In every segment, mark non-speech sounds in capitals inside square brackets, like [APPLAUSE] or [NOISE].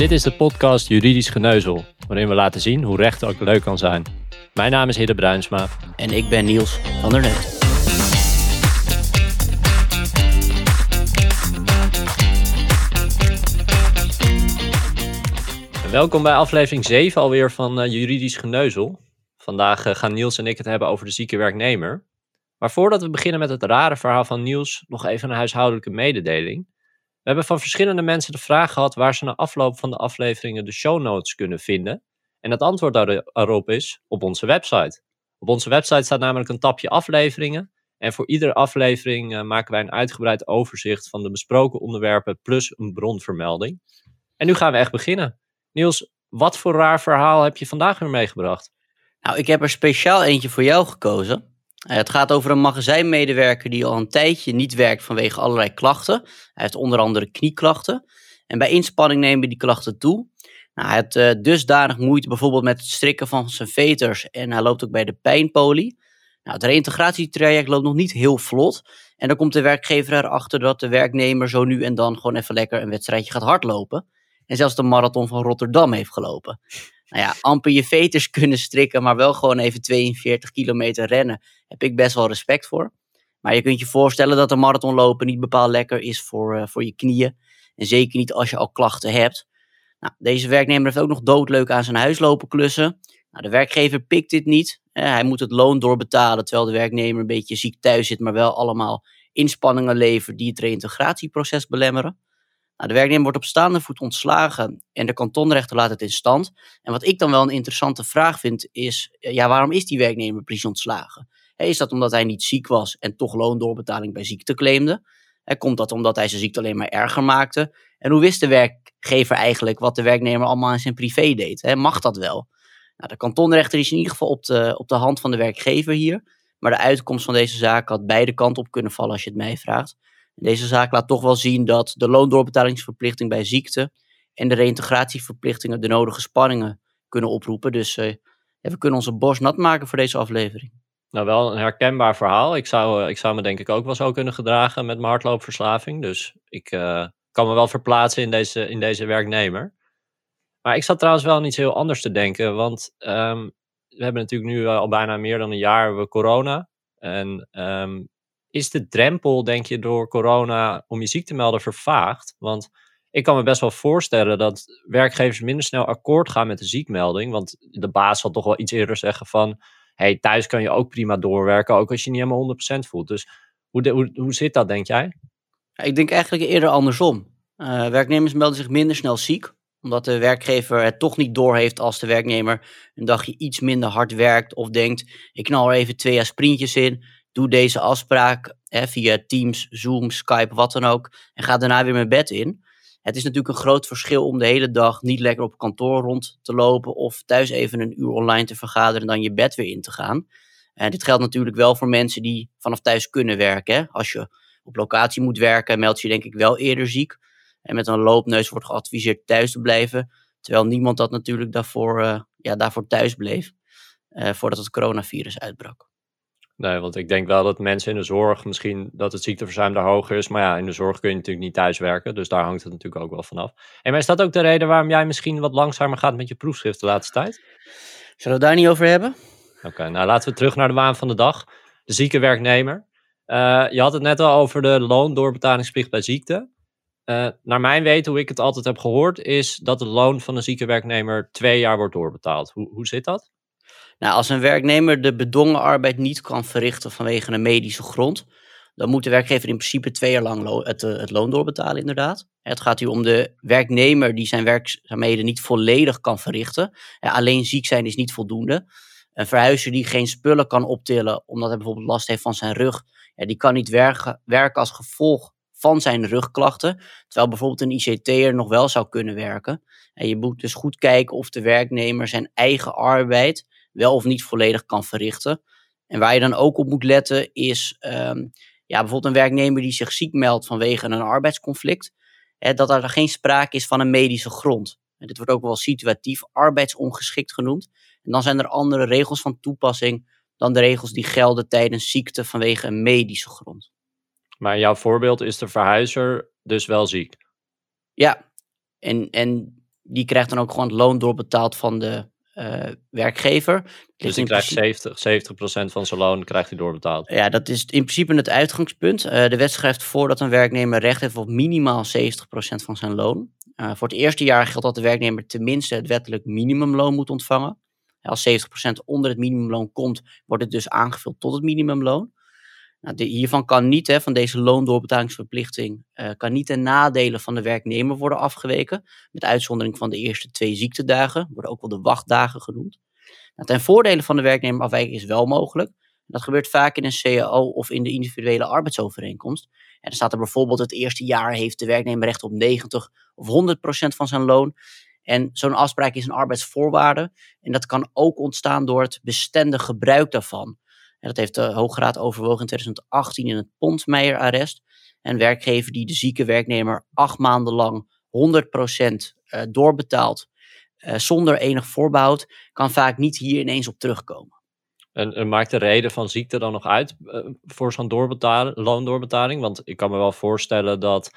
Dit is de podcast Juridisch Geneuzel, waarin we laten zien hoe recht ook leuk kan zijn. Mijn naam is Hidde Bruinsma. En ik ben Niels van der Net. Welkom bij aflevering 7 alweer van uh, Juridisch Geneuzel. Vandaag uh, gaan Niels en ik het hebben over de zieke werknemer. Maar voordat we beginnen met het rare verhaal van Niels, nog even een huishoudelijke mededeling. We hebben van verschillende mensen de vraag gehad waar ze na afloop van de afleveringen de show notes kunnen vinden. En het antwoord daarop is op onze website. Op onze website staat namelijk een tapje afleveringen. En voor iedere aflevering uh, maken wij een uitgebreid overzicht van de besproken onderwerpen plus een bronvermelding. En nu gaan we echt beginnen. Niels, wat voor raar verhaal heb je vandaag weer meegebracht? Nou, ik heb er speciaal eentje voor jou gekozen. Uh, het gaat over een magazijnmedewerker die al een tijdje niet werkt vanwege allerlei klachten. Hij heeft onder andere knieklachten. En bij inspanning nemen die klachten toe. Nou, hij heeft uh, dusdanig moeite bijvoorbeeld met het strikken van zijn veters en hij loopt ook bij de pijnpolie. Nou, het reïntegratietraject loopt nog niet heel vlot. En dan komt de werkgever erachter dat de werknemer zo nu en dan gewoon even lekker een wedstrijdje gaat hardlopen. En zelfs de marathon van Rotterdam heeft gelopen. Nou ja, amper je veters [LAUGHS] kunnen strikken, maar wel gewoon even 42 kilometer rennen. Heb ik best wel respect voor. Maar je kunt je voorstellen dat een marathon lopen niet bepaald lekker is voor, uh, voor je knieën. En zeker niet als je al klachten hebt. Nou, deze werknemer heeft ook nog doodleuk aan zijn huis lopen klussen. Nou, de werkgever pikt dit niet. Eh, hij moet het loon doorbetalen, terwijl de werknemer een beetje ziek thuis zit, maar wel allemaal inspanningen levert die het reïntegratieproces belemmeren. Nou, de werknemer wordt op staande voet ontslagen en de kantonrechter laat het in stand. En wat ik dan wel een interessante vraag vind is, ja, waarom is die werknemer precies ontslagen? Is dat omdat hij niet ziek was en toch loondoorbetaling bij ziekte claimde? Komt dat omdat hij zijn ziekte alleen maar erger maakte? En hoe wist de werkgever eigenlijk wat de werknemer allemaal in zijn privé deed? Mag dat wel? Nou, de kantonrechter is in ieder geval op de, op de hand van de werkgever hier. Maar de uitkomst van deze zaak had beide kanten op kunnen vallen als je het mij vraagt. Deze zaak laat toch wel zien dat de loondoorbetalingsverplichting bij ziekte en de reïntegratieverplichtingen de nodige spanningen kunnen oproepen. Dus uh, we kunnen onze borst nat maken voor deze aflevering. Nou, wel een herkenbaar verhaal. Ik zou, ik zou me denk ik ook wel zo kunnen gedragen met mijn hardloopverslaving. Dus ik uh, kan me wel verplaatsen in deze, in deze werknemer. Maar ik zat trouwens wel aan iets heel anders te denken. Want um, we hebben natuurlijk nu al bijna meer dan een jaar corona. En um, is de drempel, denk je, door corona om je ziek te melden vervaagd? Want ik kan me best wel voorstellen dat werkgevers minder snel akkoord gaan met de ziekmelding. Want de baas zal toch wel iets eerder zeggen van... hey, thuis kan je ook prima doorwerken, ook als je niet helemaal 100% voelt. Dus hoe, hoe, hoe zit dat, denk jij? Ik denk eigenlijk eerder andersom. Uh, werknemers melden zich minder snel ziek, omdat de werkgever het toch niet doorheeft als de werknemer een dagje iets minder hard werkt of denkt, ik knal er even twee sprintjes in, doe deze afspraak hè, via Teams, Zoom, Skype, wat dan ook, en ga daarna weer mijn bed in. Het is natuurlijk een groot verschil om de hele dag niet lekker op kantoor rond te lopen of thuis even een uur online te vergaderen en dan je bed weer in te gaan. En dit geldt natuurlijk wel voor mensen die vanaf thuis kunnen werken. Hè. Als je op locatie moet werken, meld je denk ik wel eerder ziek. En met een loopneus wordt geadviseerd thuis te blijven. Terwijl niemand dat natuurlijk daarvoor, uh, ja, daarvoor thuis bleef. Uh, voordat het coronavirus uitbrak. Nee, want ik denk wel dat mensen in de zorg misschien dat het ziekteverzuim daar hoger is. Maar ja, in de zorg kun je natuurlijk niet thuis werken. Dus daar hangt het natuurlijk ook wel vanaf. En maar is dat ook de reden waarom jij misschien wat langzamer gaat met je proefschrift de laatste tijd? Zullen we het daar niet over hebben? Oké, okay, nou laten we terug naar de waan van de dag. De zieke werknemer. Uh, je had het net al over de loondoorbetalingsplicht bij ziekte. Uh, naar mijn weten, hoe ik het altijd heb gehoord, is dat het loon van een zieke werknemer twee jaar wordt doorbetaald. Hoe, hoe zit dat? Nou, als een werknemer de bedongen arbeid niet kan verrichten vanwege een medische grond, dan moet de werkgever in principe twee jaar lang het, eh, het loon doorbetalen, inderdaad. Het gaat hier om de werknemer die zijn werkzaamheden niet volledig kan verrichten. alleen ziek zijn is niet voldoende. Een verhuizer die geen spullen kan optillen omdat hij bijvoorbeeld last heeft van zijn rug, die kan niet werken, werken als gevolg van zijn rugklachten. Terwijl bijvoorbeeld een ICT'er nog wel zou kunnen werken. En je moet dus goed kijken of de werknemer zijn eigen arbeid wel of niet volledig kan verrichten. En waar je dan ook op moet letten is um, ja, bijvoorbeeld een werknemer die zich ziek meldt vanwege een arbeidsconflict. Hè, dat er geen sprake is van een medische grond. En dit wordt ook wel situatief arbeidsongeschikt genoemd. En dan zijn er andere regels van toepassing dan de regels die gelden tijdens ziekte vanwege een medische grond. Maar in jouw voorbeeld is de verhuizer dus wel ziek? Ja, en, en die krijgt dan ook gewoon het loon doorbetaald van de werkgever. Dus die krijgt 70, 70% van zijn loon krijgt hij doorbetaald. Ja, dat is in principe het uitgangspunt. Uh, de wet schrijft voor dat een werknemer recht heeft op minimaal 70% van zijn loon. Uh, voor het eerste jaar geldt dat de werknemer tenminste het wettelijk minimumloon moet ontvangen. Als 70% onder het minimumloon komt, wordt het dus aangevuld tot het minimumloon. Nou, hiervan kan niet, hè, van deze loondoorbetalingsverplichting, uh, kan niet ten nadele van de werknemer worden afgeweken. Met uitzondering van de eerste twee ziektedagen, worden ook wel de wachtdagen genoemd. Nou, ten voordele van de werknemer afwijken is wel mogelijk. Dat gebeurt vaak in een CAO of in de individuele arbeidsovereenkomst. En dan staat er bijvoorbeeld het eerste jaar heeft de werknemer recht op 90 of 100 procent van zijn loon. En zo'n afspraak is een arbeidsvoorwaarde. En dat kan ook ontstaan door het bestendig gebruik daarvan. En dat heeft de Hoge Raad overwogen in 2018 in het Ponsmeijer-arrest. Een werkgever die de zieke werknemer acht maanden lang 100% eh, doorbetaalt, uh, zonder enig voorbehoud, kan vaak niet hier ineens op terugkomen. En, en, maakt de reden van ziekte dan nog uit uh, voor zo'n loondoorbetaling? Want ik kan me wel voorstellen dat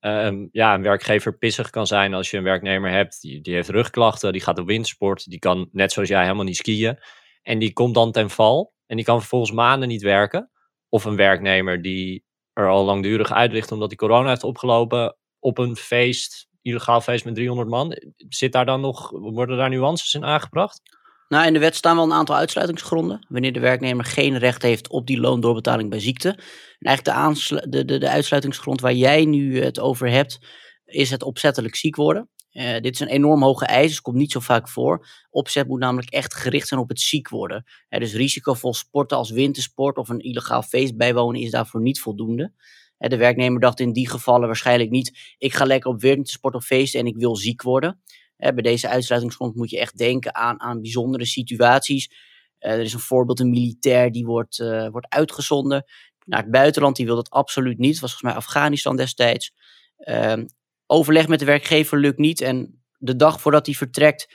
uh, ja, een werkgever pissig kan zijn als je een werknemer hebt die, die heeft rugklachten, die gaat op windsport, die kan net zoals jij helemaal niet skiën. En die komt dan ten val en die kan vervolgens maanden niet werken. Of een werknemer die er al langdurig uit ligt omdat hij corona heeft opgelopen op een feest, illegaal feest met 300 man. Zit daar dan nog, worden daar nuances in aangebracht? Nou, in de wet staan wel een aantal uitsluitingsgronden. Wanneer de werknemer geen recht heeft op die loondoorbetaling bij ziekte. En eigenlijk de, de, de, de uitsluitingsgrond waar jij nu het over hebt, is het opzettelijk ziek worden. Uh, dit is een enorm hoge eis, dus komt niet zo vaak voor. Opzet moet namelijk echt gericht zijn op het ziek worden. Uh, dus risicovol sporten als wintersport of een illegaal feest bijwonen is daarvoor niet voldoende. Uh, de werknemer dacht in die gevallen waarschijnlijk niet: ik ga lekker op wintersport of feesten en ik wil ziek worden. bij deze uitsluitingsgrond moet je echt denken aan, aan bijzondere situaties. er is een voorbeeld, een militair die wordt, wordt uitgezonden naar het buitenland. Die wil dat absoluut niet. Dat was volgens mij Afghanistan destijds. Ehm, overleg met de werkgever lukt niet. En de dag voordat hij vertrekt,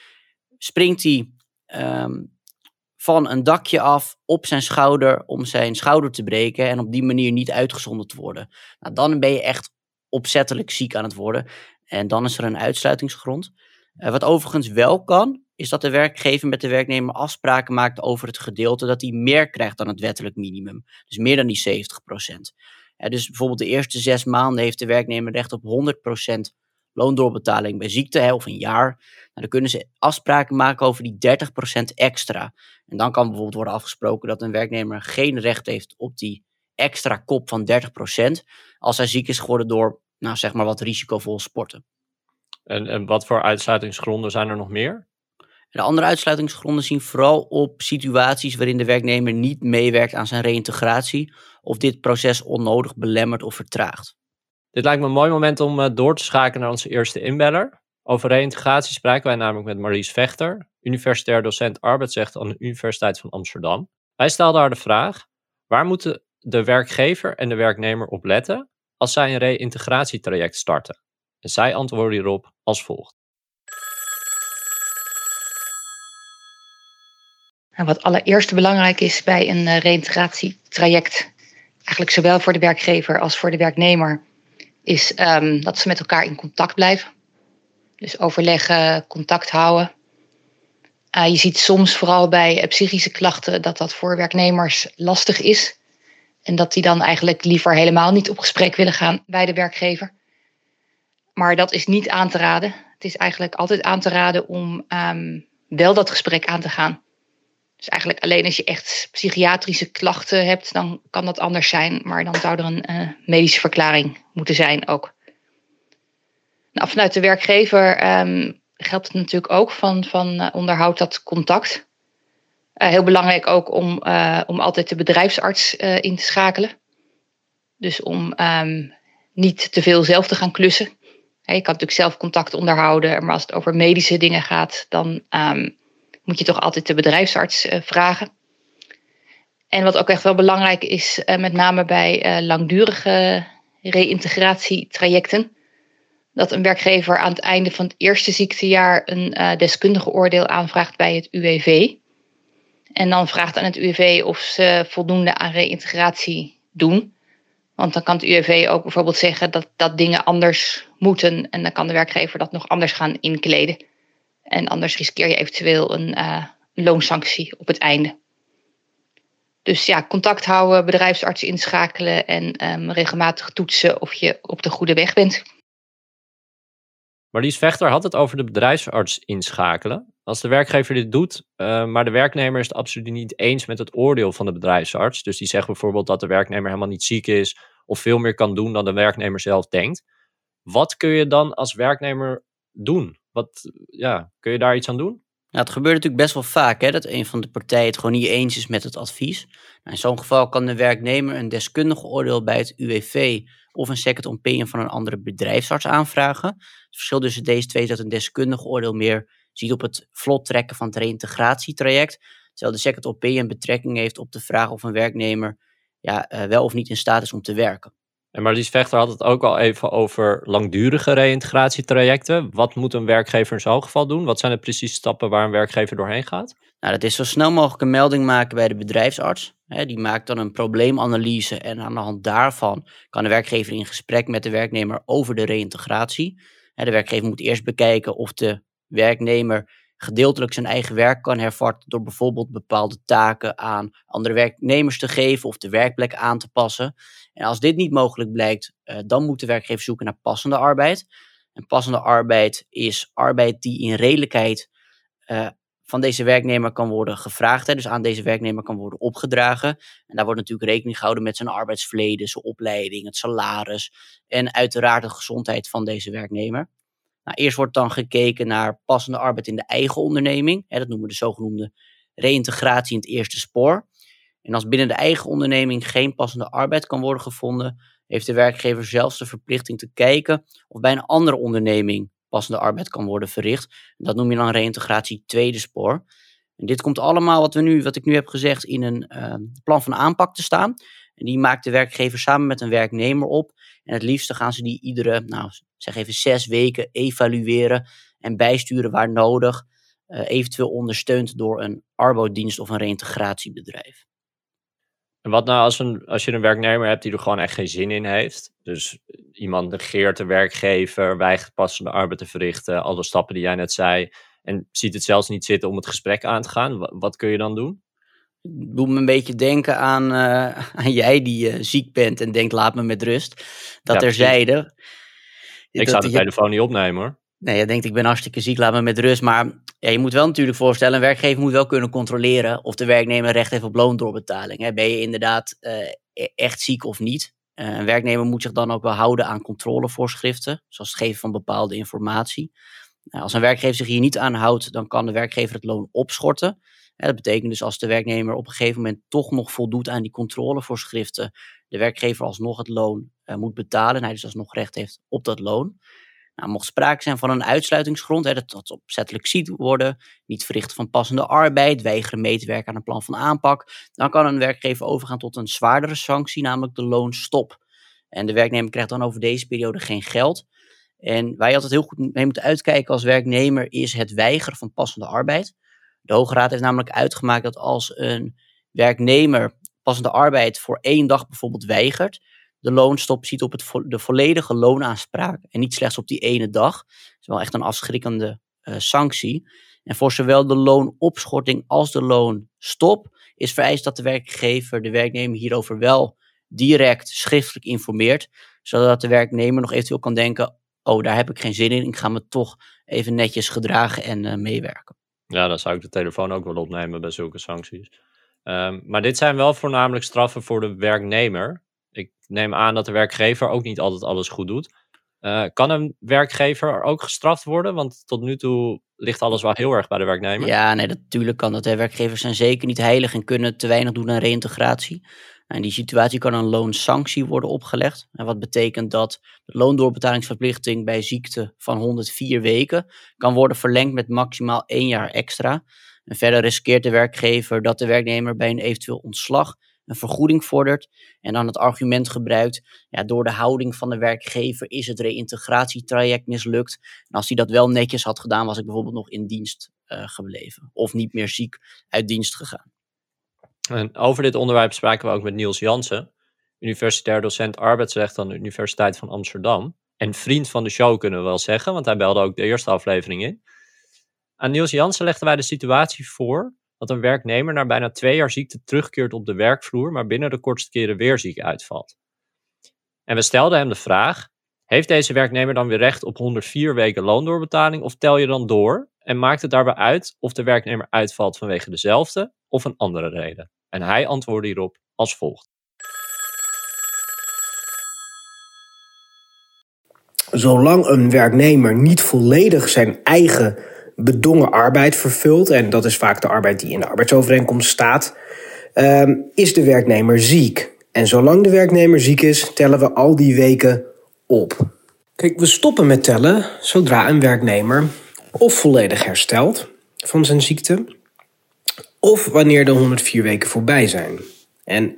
springt hij ehm, van een dakje af op zijn schouder om zijn schouder te breken en op die manier niet uitgezonden te worden. Nou, dan ben je echt opzettelijk ziek aan het worden. En dan is er een uitsluitingsgrond. Uh, wat overigens wel kan, is dat de werkgever met de werknemer afspraken maakt over het gedeelte dat hij meer krijgt dan het wettelijk minimum. Dus meer dan die 70 procent dus bijvoorbeeld de eerste zes maanden heeft de werknemer recht op 100% loondoorbetaling bij ziekte of een jaar. Nou, dan kunnen ze afspraken maken over die 30% extra. En dan kan bijvoorbeeld worden afgesproken dat een werknemer geen recht heeft op die extra kop van 30% als hij ziek is geworden door, nou zeg maar, wat risicovol sporten. En, en wat voor uitsluitingsgronden zijn er nog meer? De andere uitsluitingsgronden zien vooral op situaties waarin de werknemer niet meewerkt aan zijn reïntegratie of dit proces onnodig belemmert of vertraagt. Dit lijkt me een mooi moment om eh, door te schakelen naar onze eerste inbeller. Over reïntegratie spreken wij namelijk met Maries Vechter, universitair docent arbeidsrecht aan de Universiteit van Amsterdam. Wij stelden haar de vraag: waar moeten de werkgever en de werknemer op letten als zij een reïntegratietraject starten? En zij antwoordde hierop als volgt. Nou, wat allereerst belangrijk is bij een uh, reïntegratietraject, eigenlijk zowel voor de werkgever als voor de werknemer, is um, dat ze met elkaar in contact blijven. Dus overleggen, contact houden. Uh, je ziet soms vooral bij uh, psychische klachten dat dat voor werknemers lastig is. En dat die dan eigenlijk liever helemaal niet op gesprek willen gaan bij de werkgever. Maar dat is niet aan te raden. Het is eigenlijk altijd aan te raden om um, wel dat gesprek aan te gaan. Dus eigenlijk alleen als je echt psychiatrische klachten hebt, dan kan dat anders zijn. Maar dan zou er een uh, medische verklaring moeten zijn ook. Nou, vanuit de werkgever um, geldt het natuurlijk ook van, van uh, onderhoud dat contact. Uh, heel belangrijk ook om, om altijd de bedrijfsarts in te schakelen. Dus om um, niet te veel zelf te gaan klussen. je kan natuurlijk zelf contact onderhouden, maar als het over medische dingen gaat, dan um, moet je toch altijd de bedrijfsarts uh, vragen. En wat ook echt wel belangrijk is, uh, met name bij uh, langdurige reïntegratietrajecten, dat een werkgever aan het einde van het eerste ziektejaar een deskundige oordeel aanvraagt bij het UWV. En dan vraagt aan het UWV of ze voldoende aan reïntegratie doen. Want dan kan het UWV ook bijvoorbeeld zeggen dat, dat dingen anders moeten. En dan kan de werkgever dat nog anders gaan inkleden. En anders riskeer je eventueel een uh, loonsanctie op het einde. Dus ja, contact houden, bedrijfsarts inschakelen en um, regelmatig toetsen of je op de goede weg bent. Marlies Vechter had het over de bedrijfsarts inschakelen. Als de werkgever dit doet, uh, maar de werknemer is het absoluut niet eens met het oordeel van de bedrijfsarts. Dus die zegt bijvoorbeeld dat de werknemer helemaal niet ziek is of veel meer kan doen dan de werknemer zelf denkt. Wat kun je dan als werknemer doen? Wat, ja, kun je daar iets aan doen? Nou, het gebeurt natuurlijk best wel vaak hè, dat een van de partijen het gewoon niet eens is met het advies. Nou, in zo'n geval kan de werknemer een deskundig oordeel bij het UWV of een second opinion van een andere bedrijfsarts aanvragen. Het verschil tussen deze twee is dat een deskundig oordeel meer ziet op het vlot trekken van het reïntegratietraject, terwijl de second opinion betrekking heeft op de vraag of een werknemer ja, uh, wel of niet in staat is om te werken. En Marlies Vechter had het ook al even over langdurige reïntegratietrajecten. Wat moet een werkgever in zo'n geval doen? Wat zijn de precieze stappen waar een werkgever doorheen gaat? Nou, dat is zo snel mogelijk een melding maken bij de bedrijfsarts. die maakt dan een probleemanalyse en aan de hand daarvan kan de werkgever in gesprek met de werknemer over de reïntegratie. de werkgever moet eerst bekijken of de werknemer gedeeltelijk zijn eigen werk kan hervatten door bijvoorbeeld bepaalde taken aan andere werknemers te geven of de werkplek aan te passen. En als dit niet mogelijk blijkt, uh, dan moet de werkgever zoeken naar passende arbeid. En passende arbeid is arbeid die in redelijkheid uh, van deze werknemer kan worden gevraagd. Hè, dus aan deze werknemer kan worden opgedragen. En daar wordt natuurlijk rekening gehouden met zijn arbeidsverleden, zijn opleiding, het salaris en uiteraard de gezondheid van deze werknemer. Nou, eerst wordt dan gekeken naar passende arbeid in de eigen onderneming. Hè, dat noemen we de zogenoemde reïntegratie in het eerste spoor. En als binnen de eigen onderneming geen passende arbeid kan worden gevonden, heeft de werkgever zelfs de verplichting te kijken of bij een andere onderneming passende arbeid kan worden verricht. dat noem je dan reïntegratie tweede spoor. En dit komt allemaal wat, we nu, wat ik nu heb gezegd in een uh, plan van aanpak te staan. En die maakt de werkgever samen met een werknemer op. En het liefste gaan ze die iedere, nou zeg even zes weken evalueren en bijsturen waar nodig. Uh, eventueel ondersteund door een arbodienst of een reïntegratiebedrijf. En wat nou als, een, als je een werknemer hebt die er gewoon echt geen zin in heeft? Dus iemand negeert de werkgever, weigert passende arbeid te verrichten, alle stappen die jij net zei, en ziet het zelfs niet zitten om het gesprek aan te gaan. Wat, kun je dan doen? doe me een beetje denken aan, uh, [LAUGHS] aan jij die uh, ziek bent en denkt laat me met rust. Dat er zeiden. Ik zou de telefoon niet opnemen hoor. Nee, je denkt ik ben hartstikke ziek, laat me met rust. Maar ja, je moet wel natuurlijk voorstellen, een werkgever moet wel kunnen controleren of de werknemer recht heeft op loondoorbetaling. Hè. Ben je inderdaad uh, echt ziek of niet? Uh, een werknemer moet zich dan ook wel houden aan controlevoorschriften, zoals het geven van bepaalde informatie. Nou, als een werkgever zich hier niet aan houdt, dan kan de werkgever het loon opschorten. dat betekent dus als de werknemer op een gegeven moment toch nog voldoet aan die controlevoorschriften, de werkgever alsnog het loon moet betalen en hij dus alsnog recht heeft op dat loon. Nou, mocht sprake zijn van een uitsluitingsgrond, hè, dat dat opzettelijk ziet worden, niet verrichten van passende arbeid, weigeren mee te werken aan een plan van aanpak, dan kan een werkgever overgaan tot een zwaardere sanctie, namelijk de loonstop. En de werknemer krijgt dan over deze periode geen geld. En waar je altijd heel goed mee moet uitkijken als werknemer is het weigeren van passende arbeid. De Hoge Raad heeft namelijk uitgemaakt dat als een werknemer passende arbeid voor één dag bijvoorbeeld weigert, de loonstop ziet op het de volledige loonaanspraak en niet slechts op die ene dag. Dat is wel echt een afschrikkende uh, sanctie. En voor zowel de loonopschorting als de loonstop is vereist dat de werkgever de werknemer hierover wel direct schriftelijk informeert, zodat de werknemer nog eventueel kan denken, oh daar heb ik geen zin in, ik ga me toch even netjes gedragen en uh, meewerken. Ja, dan zou ik de telefoon ook wel opnemen bij zulke sancties. Um, maar dit zijn wel voornamelijk straffen voor de werknemer neem aan dat de werkgever ook niet altijd alles goed doet. Uh, kan een werkgever ook gestraft worden? Want tot nu toe ligt alles wel heel erg bij de werknemer. Ja, nee, natuurlijk kan dat. Werkgevers zijn zeker niet heilig en kunnen te weinig doen aan reïntegratie. In die situatie kan een loonsanctie worden opgelegd. En wat betekent dat de loondoorbetalingsverplichting bij ziekte van 104 weken kan worden verlengd met maximaal één jaar extra. En verder riskeert de werkgever dat de werknemer bij een eventueel ontslag een vergoeding vordert en dan het argument gebruikt, ja, door de houding van de werkgever is het reïntegratietraject mislukt. En als hij dat wel netjes had gedaan, was ik bijvoorbeeld nog in dienst uh, gebleven of niet meer ziek uit dienst gegaan. En over dit onderwerp spraken we ook met Niels Jansen. universitair docent arbeidsrecht aan de Universiteit van Amsterdam. En vriend van de show kunnen we wel zeggen, want hij belde ook de eerste aflevering in. Aan Niels Jansen legden wij de situatie voor dat een werknemer na bijna twee jaar ziekte terugkeert op de werkvloer, maar binnen de kortste keren weer ziek uitvalt. En we stelden hem de vraag: heeft deze werknemer dan weer recht op 104 weken loondoorbetaling of tel je dan door? En maakt het daarbij uit of de werknemer uitvalt vanwege dezelfde of een andere reden? En hij antwoordde hierop als volgt. Zolang een werknemer niet volledig zijn eigen bedongen arbeid vervult, en dat is vaak de arbeid die in de arbeidsovereenkomst staat, ehm, is de werknemer ziek. En zolang de werknemer ziek is, tellen we al die weken op. Kijk, we stoppen met tellen zodra een werknemer of volledig herstelt van zijn ziekte, of wanneer de 104 weken voorbij zijn. En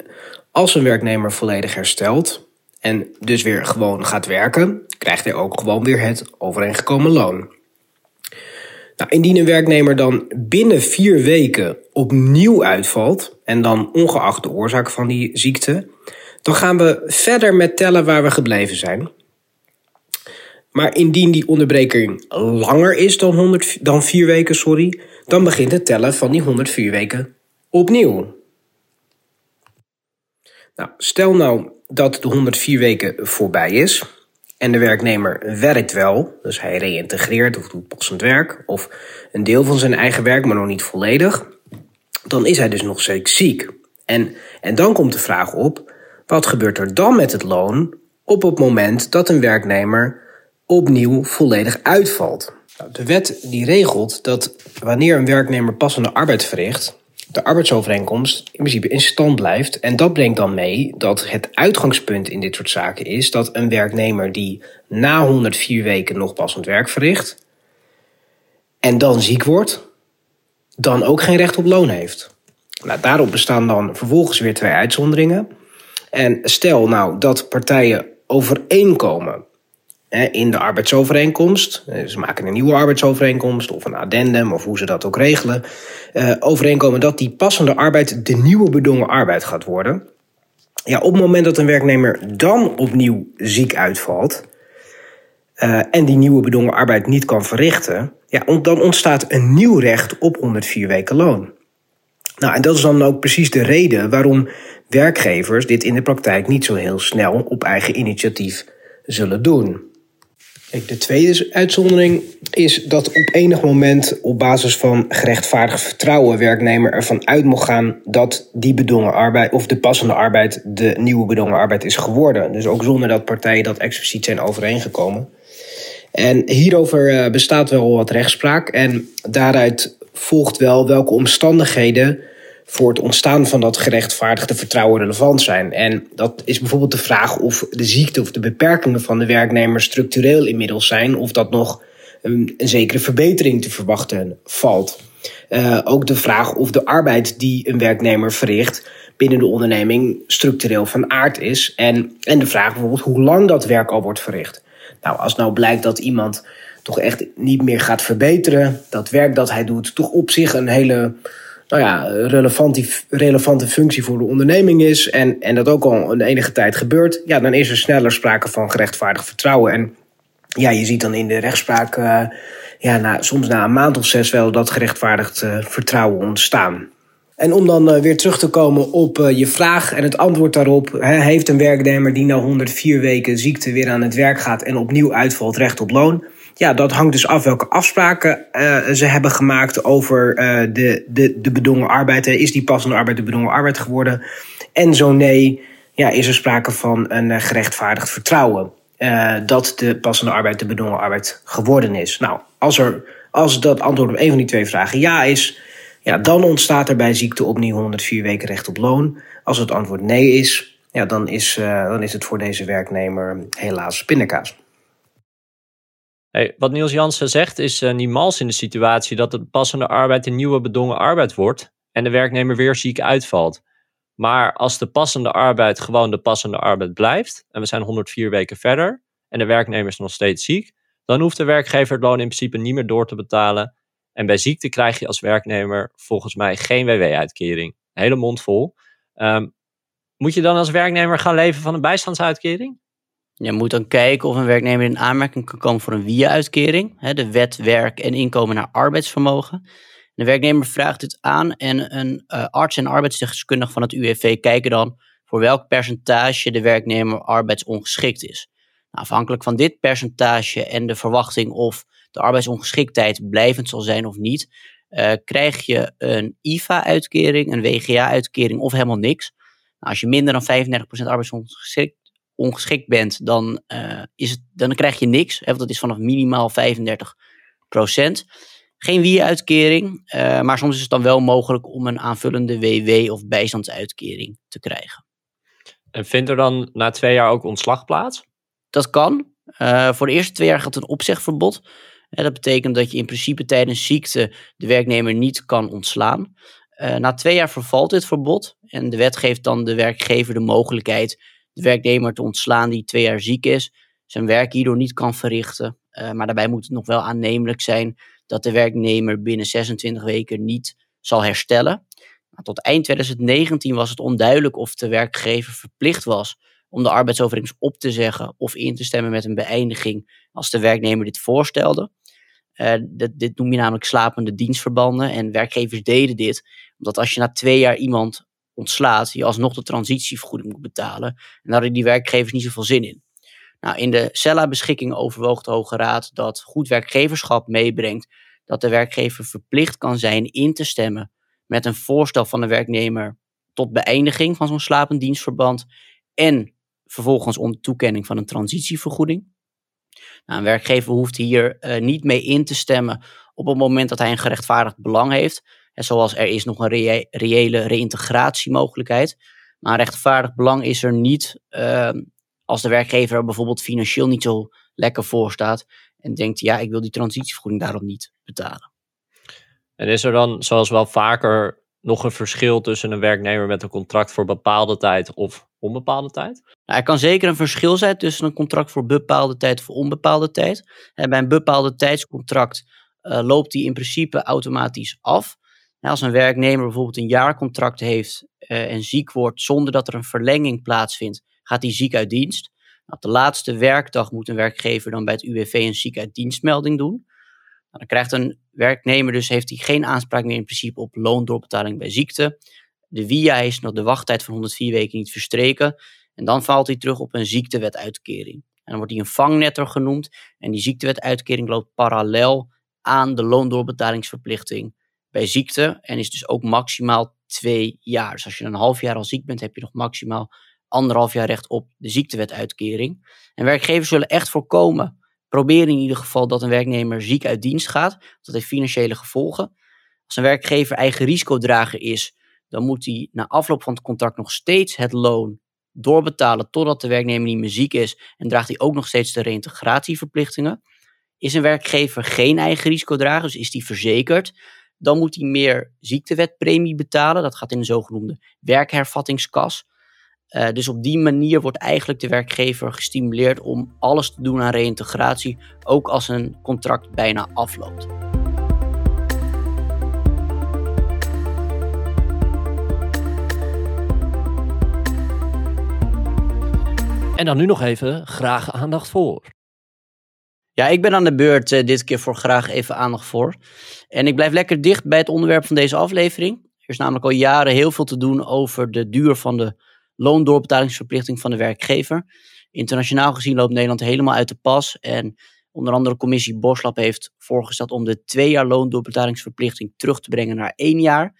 als een werknemer volledig herstelt en dus weer gewoon gaat werken, krijgt hij ook gewoon weer het overeengekomen loon. Nou, indien een werknemer dan binnen vier weken opnieuw uitvalt, en dan ongeacht de oorzaak van die ziekte, dan gaan we verder met tellen waar we gebleven zijn. Maar indien die onderbreking langer is dan, 100, dan 4 weken, sorry, dan begint het tellen van die 104 weken opnieuw. Nou, stel nou dat de 104 weken voorbij is en de werknemer werkt wel, dus hij reïntegreert of doet passend werk, of een deel van zijn eigen werk, maar nog niet volledig, dan is hij dus nog steeds ziek. En, en dan komt de vraag op, wat gebeurt er dan met het loon op het moment dat een werknemer opnieuw volledig uitvalt? Nou, de wet die regelt dat wanneer een werknemer passende arbeid verricht, de arbeidsovereenkomst in principe in stand blijft. En dat brengt dan mee dat het uitgangspunt in dit soort zaken is dat een werknemer die na 104 weken nog passend werk verricht en dan ziek wordt, dan ook geen recht op loon heeft. Nou, daarop bestaan dan vervolgens weer twee uitzonderingen. En stel nou dat partijen overeenkomen in de arbeidsovereenkomst. Eh, ze maken een nieuwe arbeidsovereenkomst of een addendum of hoe ze dat ook regelen. Uh, overeenkomen dat die passende arbeid de nieuwe bedongen arbeid gaat worden. Ja, op het moment dat een werknemer dan opnieuw ziek uitvalt. Uh, en die nieuwe bedongen arbeid niet kan verrichten. Ja, dan ontstaat een nieuw recht op 104 weken loon. Nou, en dat is dan ook precies de reden waarom werkgevers dit in de praktijk niet zo heel snel op eigen initiatief zullen doen. De tweede uitzondering is dat op enig moment op basis van gerechtvaardigd vertrouwen werknemer ervan uit mocht gaan dat die bedongen arbeid of de passende arbeid de nieuwe bedongen arbeid is geworden. Dus ook zonder dat partijen dat expliciet zijn overeengekomen. En hierover eh, bestaat wel wat rechtspraak en daaruit volgt wel welke omstandigheden voor het ontstaan van dat gerechtvaardigde vertrouwen relevant zijn. En dat is bijvoorbeeld de vraag of de ziekte of de beperkingen van de werknemer structureel inmiddels zijn, of dat nog een, zekere verbetering te verwachten valt. Uh, ook de vraag of de arbeid die een werknemer verricht binnen de onderneming structureel van aard is. En, en de vraag bijvoorbeeld hoe lang dat werk al wordt verricht. Nou, als nou blijkt dat iemand toch echt niet meer gaat verbeteren, dat werk dat hij doet toch op zich een hele nou ja, relevante, relevante functie voor de onderneming is. En, en dat ook al een enige tijd gebeurt. Ja, dan is er sneller sprake van gerechtvaardigd vertrouwen. En ja, je ziet dan in de rechtspraak, uh, ja, na, soms na een maand of zes wel dat gerechtvaardigd uh, vertrouwen ontstaan. En om dan uh, weer terug te komen op je vraag en het antwoord daarop. Heeft een werknemer die na 104 weken ziekte weer aan het werk gaat en opnieuw uitvalt recht op loon? Ja, dat hangt dus af welke afspraken uh, ze hebben gemaakt over uh, de, de, de bedongen arbeid. Is die passende arbeid de bedongen arbeid geworden? En zo nee, ja, is er sprake van een gerechtvaardigd vertrouwen dat de passende arbeid de bedongen arbeid geworden is. Nou, als, er, als dat antwoord op een van die twee vragen ja is, ja, dan ontstaat er bij ziekte opnieuw 104 weken recht op loon. Als het antwoord nee is, ja, dan, is, dan is het voor deze werknemer helaas pindakaas. Wat Niels Jansen zegt is uh, niet mals in de situatie dat de passende arbeid een nieuwe bedongen arbeid wordt en de werknemer weer ziek uitvalt. Maar als de passende arbeid gewoon de passende arbeid blijft en we zijn 104 weken verder en de werknemer is nog steeds ziek, dan hoeft de werkgever het loon in principe niet meer door te betalen. En bij ziekte krijg je als werknemer volgens mij geen WW-uitkering. Hele mond vol. Um, Moet je dan als werknemer gaan leven van een bijstandsuitkering? Je moet dan kijken of een werknemer in aanmerking kan komen voor een WIA-uitkering. De wet werk en inkomen naar arbeidsvermogen. De werknemer vraagt dit aan en een uh, arts en arbeidsdeskundige van het UWV kijken dan voor welk percentage de werknemer arbeidsongeschikt is. Nou, afhankelijk van dit percentage en de verwachting of de arbeidsongeschiktheid blijvend zal zijn of niet, uh, krijg je een IVA-uitkering, een WGA-uitkering of helemaal niks. Nou, als je minder dan 35% arbeidsongeschikt ongeschikt bent, dan, uh, is het, dan krijg je niks. Hè, want dat is vanaf minimaal 35% Geen WIA-uitkering, uh, maar soms is het dan wel mogelijk om een aanvullende WW of bijstandsuitkering te krijgen. En vindt er dan na twee jaar ook ontslag plaats? Dat kan. Uh, voor de eerste twee jaar gaat een opzegverbod. dat betekent dat je in principe tijdens ziekte de werknemer niet kan ontslaan. Uh, na twee jaar vervalt dit verbod en de wet geeft dan de werkgever de mogelijkheid de werknemer te ontslaan die twee jaar ziek is, zijn werk hierdoor niet kan verrichten. Uh, maar daarbij moet het nog wel aannemelijk zijn dat de werknemer binnen 26 weken niet zal herstellen. Tot eind 2019 was het onduidelijk of de werkgever verplicht was om de arbeidsovereenkomst op te zeggen of in te stemmen met een beëindiging als de werknemer dit voorstelde. Dit, dit noem je namelijk slapende dienstverbanden en werkgevers deden dit omdat als je na twee jaar iemand ontslaat, je alsnog de transitievergoeding moet betalen. En daar hadden die werkgevers niet zoveel zin in. Nou, in de CELA-beschikking overwoog de Hoge Raad dat goed werkgeverschap meebrengt dat de werkgever verplicht kan zijn in te stemmen met een voorstel van de werknemer tot beëindiging van zo'n slapend dienstverband en vervolgens onder toekenning van een transitievergoeding. Nou, een werkgever hoeft hier uh, niet mee in te stemmen op het moment dat hij een gerechtvaardigd belang heeft. En zoals er is nog een reële reïntegratiemogelijkheid. Maar rechtvaardig belang is er niet uh, als de werkgever bijvoorbeeld financieel niet zo lekker voor staat. En denkt, ja, ik wil die transitievergoeding daarom niet betalen. En is er dan, zoals wel vaker, nog een verschil tussen een werknemer met een contract voor bepaalde tijd of onbepaalde tijd? Nou, er kan zeker een verschil zijn tussen een contract voor bepaalde tijd of onbepaalde tijd. En bij een bepaalde tijdscontract uh, loopt die in principe automatisch af. Als een werknemer bijvoorbeeld een jaarcontract heeft uh, en ziek wordt zonder dat er een verlenging plaatsvindt, gaat hij ziek uit dienst. Nou, op de laatste werkdag moet een werkgever dan bij het UWV een ziek uit dienstmelding doen. Nou, dan krijgt een werknemer dus heeft hij geen aanspraak meer in principe op loondoorbetaling bij ziekte. De WIA is nog de wachttijd van 104 weken niet verstreken. En dan valt hij terug op een ziektewetuitkering. En dan wordt hij een vangnetter genoemd. En die ziektewetuitkering loopt parallel aan de loondoorbetalingsverplichting bij ziekte en is dus ook maximaal twee jaar. Dus als je een half jaar al ziek bent, heb je nog maximaal anderhalf jaar recht op de ziektewetuitkering. En werkgevers zullen echt voorkomen, proberen in ieder geval dat een werknemer ziek uit dienst gaat. Dat heeft financiële gevolgen. Als een werkgever eigen risicodrager is, dan moet hij na afloop van het contract nog steeds het loon doorbetalen totdat de werknemer niet meer ziek is en draagt hij ook nog steeds de reïntegratieverplichtingen. Is een werkgever geen eigen risicodrager, dus is die verzekerd, dan moet hij meer ziektewetpremie betalen. Dat gaat in de zogenoemde werkhervattingskas. Uh, dus op die manier wordt eigenlijk de werkgever gestimuleerd om alles te doen aan reïntegratie, ook als een contract bijna afloopt. En dan nu nog even graag aandacht voor. Ja, ik ben aan de beurt uh, dit keer voor graag even aandacht voor. En ik blijf lekker dicht bij het onderwerp van deze aflevering. Er is namelijk al jaren heel veel te doen over de duur van de loondoorbetalingsverplichting van de werkgever. Internationaal gezien loopt Nederland helemaal uit de pas. En onder andere commissie Boslap heeft voorgesteld om de twee jaar loondoorbetalingsverplichting terug te brengen naar één jaar.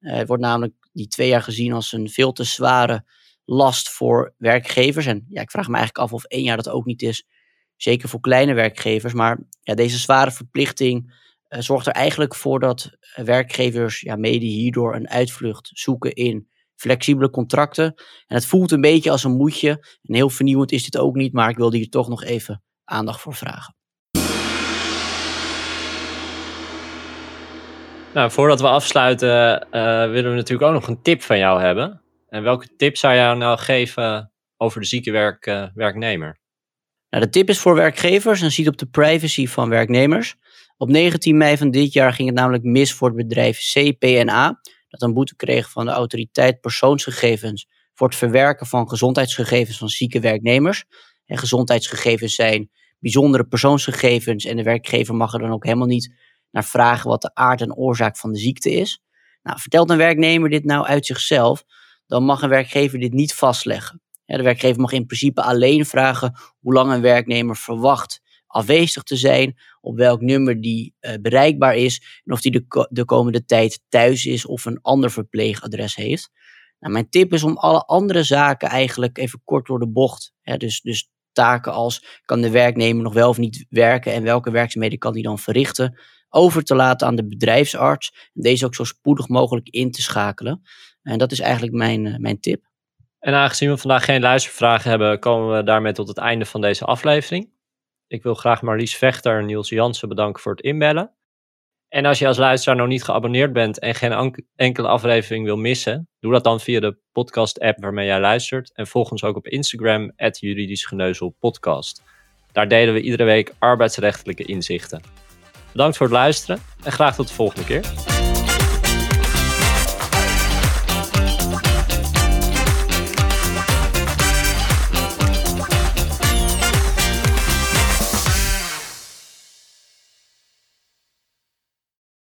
Uh, wordt namelijk die twee jaar gezien als een veel te zware last voor werkgevers. En ja, ik vraag me eigenlijk af of één jaar dat ook niet is Zeker voor kleine werkgevers. Maar ja, deze zware verplichting uh, zorgt er eigenlijk voor dat eh, werkgevers ja, mede hierdoor een uitvlucht zoeken in flexibele contracten. En het voelt een beetje als een moedje. En heel vernieuwend is dit ook niet, maar ik wilde hier toch nog even aandacht voor vragen. Nou, voordat we afsluiten, uh, willen we natuurlijk ook nog een tip van jou hebben. En welke tip zou jij nou geven over de zieke werk, werknemer? Nou, de tip is voor werkgevers en ziet op de privacy van werknemers. Op 19 mei van dit jaar ging het namelijk mis voor het bedrijf CPNA, dat een boete kreeg van de autoriteit persoonsgegevens voor het verwerken van gezondheidsgegevens van zieke werknemers. En gezondheidsgegevens zijn bijzondere persoonsgegevens en de werkgever mag er dan ook helemaal niet naar vragen wat de aard en oorzaak van de ziekte is. Nou, vertelt een werknemer dit nou uit zichzelf, dan mag een werkgever dit niet vastleggen. De werkgever mag in principe alleen vragen hoe lang een werknemer verwacht afwezig te zijn, op welk nummer die uh, bereikbaar is en of die de, de komende tijd thuis is of een ander verpleegadres heeft. Nou, mijn tip is om alle andere zaken eigenlijk even kort door de bocht. Dus, dus taken als kan de werknemer nog wel of niet werken en welke werkzaamheden kan hij dan verrichten, over te laten aan de bedrijfsarts. En deze ook zo spoedig mogelijk in te schakelen. En dat is eigenlijk mijn, uh, mijn tip. En aangezien we vandaag geen luistervragen hebben, komen we daarmee tot het einde van deze aflevering. Ik wil graag Marlies Vechter en Niels Jansen bedanken voor het inbellen. En als je als luisteraar nog niet geabonneerd bent en geen enkele aflevering wil missen, doe dat dan via de podcast-app waarmee jij luistert. En volg ons ook op Instagram, juridisch podcast. Daar delen we iedere week arbeidsrechtelijke inzichten. Bedankt voor het luisteren en graag tot de volgende keer.